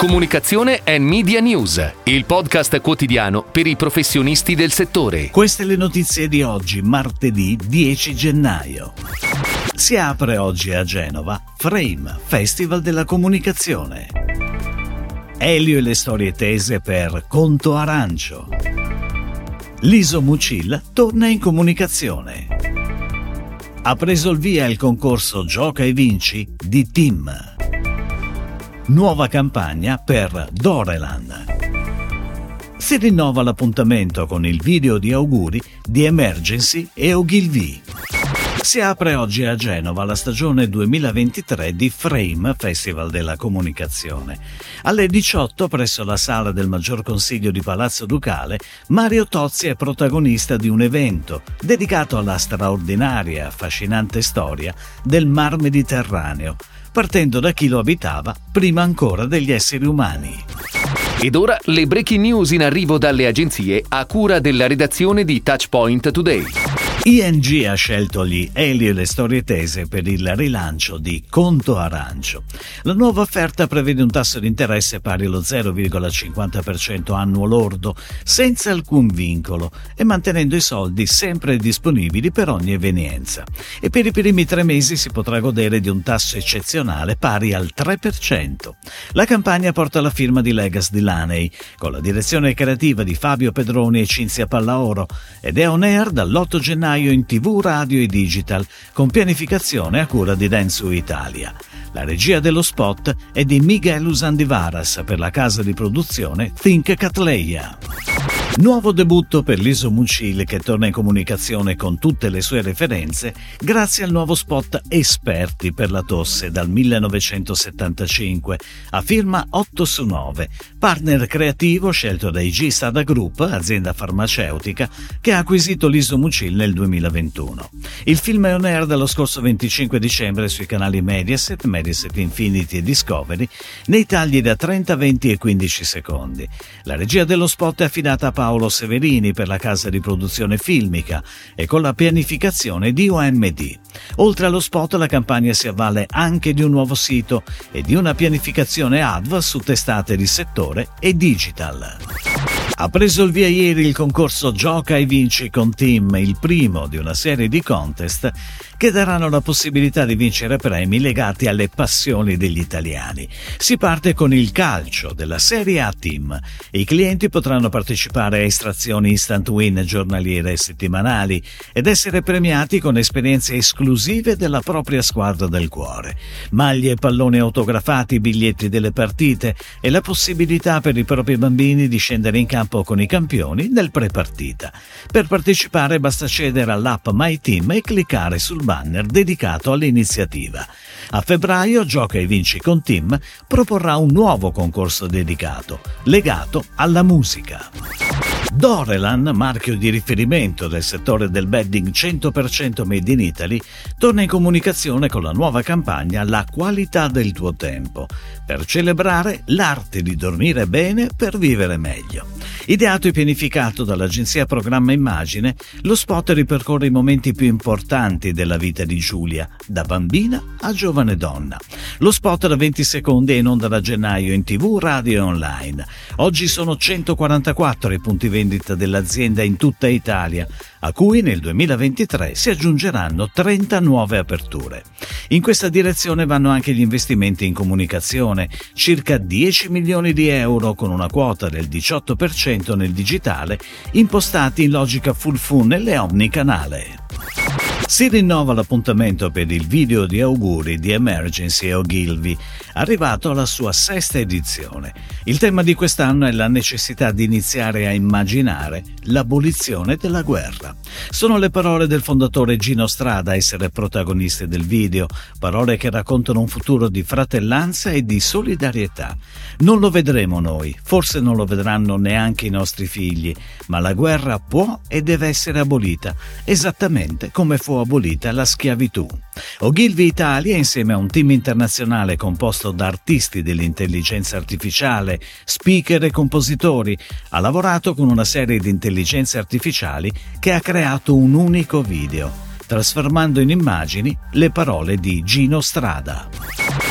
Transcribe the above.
Comunicazione e Media News, il podcast quotidiano per i professionisti del settore. Queste le notizie di oggi, martedì 10 gennaio. Si apre oggi a Genova Frame, Festival della Comunicazione. Elio e le storie tese per Conto Arancio. L'Iso Mucil torna in comunicazione. Ha preso il via il concorso Gioca e Vinci di Tim nuova campagna per Dorelan. Si rinnova l'appuntamento con il video di auguri di Emergency e Ogilvy. Si apre oggi a Genova la stagione 2023 di Frame Festival della Comunicazione. Alle 18 presso la sala del Maggior Consiglio di Palazzo Ducale, Mario Tozzi è protagonista di un evento dedicato alla straordinaria e affascinante storia del Mar Mediterraneo, partendo da chi lo abitava prima ancora degli esseri umani. Ed ora le breaking news in arrivo dalle agenzie a cura della redazione di Touchpoint Today. ING ha scelto gli Elio e le storie tese per il rilancio di Conto Arancio. La nuova offerta prevede un tasso di interesse pari allo 0,50% annuo lordo, senza alcun vincolo e mantenendo i soldi sempre disponibili per ogni evenienza. E per i primi tre mesi si potrà godere di un tasso eccezionale pari al 3%. La campagna porta la firma di Legas di Laney, con la direzione creativa di Fabio Pedroni e Cinzia Pallaoro, ed è on air dall'8 gennaio gennaio in tv, radio e digital, con pianificazione a cura di Densu Italia. La regia dello spot è di Miguel Usandivaras per la casa di produzione Think Catleya. Nuovo debutto per l'Iso Mucile che torna in comunicazione con tutte le sue referenze grazie al nuovo spot Esperti per la tosse dal 1975 a firma 8 su 9, partner creativo scelto dai G Sada Group, azienda farmaceutica che ha acquisito l'Iso Mucil nel 2021. Il film è on air dallo scorso 25 dicembre sui canali Mediaset, Mediaset Infinity e Discovery nei tagli da 30, 20 e 15 secondi. La regia dello spot è affidata a Paolo Severini per la casa di produzione filmica e con la pianificazione di OMD. Oltre allo spot la campagna si avvale anche di un nuovo sito e di una pianificazione ADV su testate di settore e digital. Ha preso il via ieri il concorso Gioca e Vinci con Team, il primo di una serie di contest che daranno la possibilità di vincere premi legati alle passioni degli italiani. Si parte con il calcio della Serie A Team. I clienti potranno partecipare a estrazioni instant win giornaliere e settimanali ed essere premiati con esperienze esclusive della propria squadra del cuore. Maglie e palloni autografati, biglietti delle partite e la possibilità per i propri bambini di scendere in campo con i campioni nel pre-partita. Per partecipare basta accedere all'app My Team e cliccare sul banner dedicato all'iniziativa. A febbraio Gioca e Vinci con Tim proporrà un nuovo concorso dedicato, legato alla musica. Dorelan, marchio di riferimento del settore del bedding 100% made in Italy, torna in comunicazione con la nuova campagna La qualità del tuo tempo, per celebrare l'arte di dormire bene per vivere meglio. Ideato e pianificato dall'agenzia Programma Immagine, lo spot ripercorre i momenti più importanti della vita di Giulia, da bambina a giovane donna. Lo spot da 20 secondi è in onda da gennaio in tv, radio e online. Oggi sono 144 i punti vendita dell'azienda in tutta Italia, a cui nel 2023 si aggiungeranno 30 nuove aperture. In questa direzione vanno anche gli investimenti in comunicazione, circa 10 milioni di euro con una quota del 18% nel digitale, impostati in logica full funnel e omnicanale. Si rinnova l'appuntamento per il video di auguri di Emergency Ogilvy, arrivato alla sua sesta edizione. Il tema di quest'anno è la necessità di iniziare a immaginare l'abolizione della guerra. Sono le parole del fondatore Gino Strada a essere protagoniste del video, parole che raccontano un futuro di fratellanza e di solidarietà. Non lo vedremo noi, forse non lo vedranno neanche i nostri figli, ma la guerra può e deve essere abolita, esattamente come abolita la schiavitù. Ogilvy Italia, insieme a un team internazionale composto da artisti dell'intelligenza artificiale, speaker e compositori, ha lavorato con una serie di intelligenze artificiali che ha creato un unico video, trasformando in immagini le parole di Gino Strada.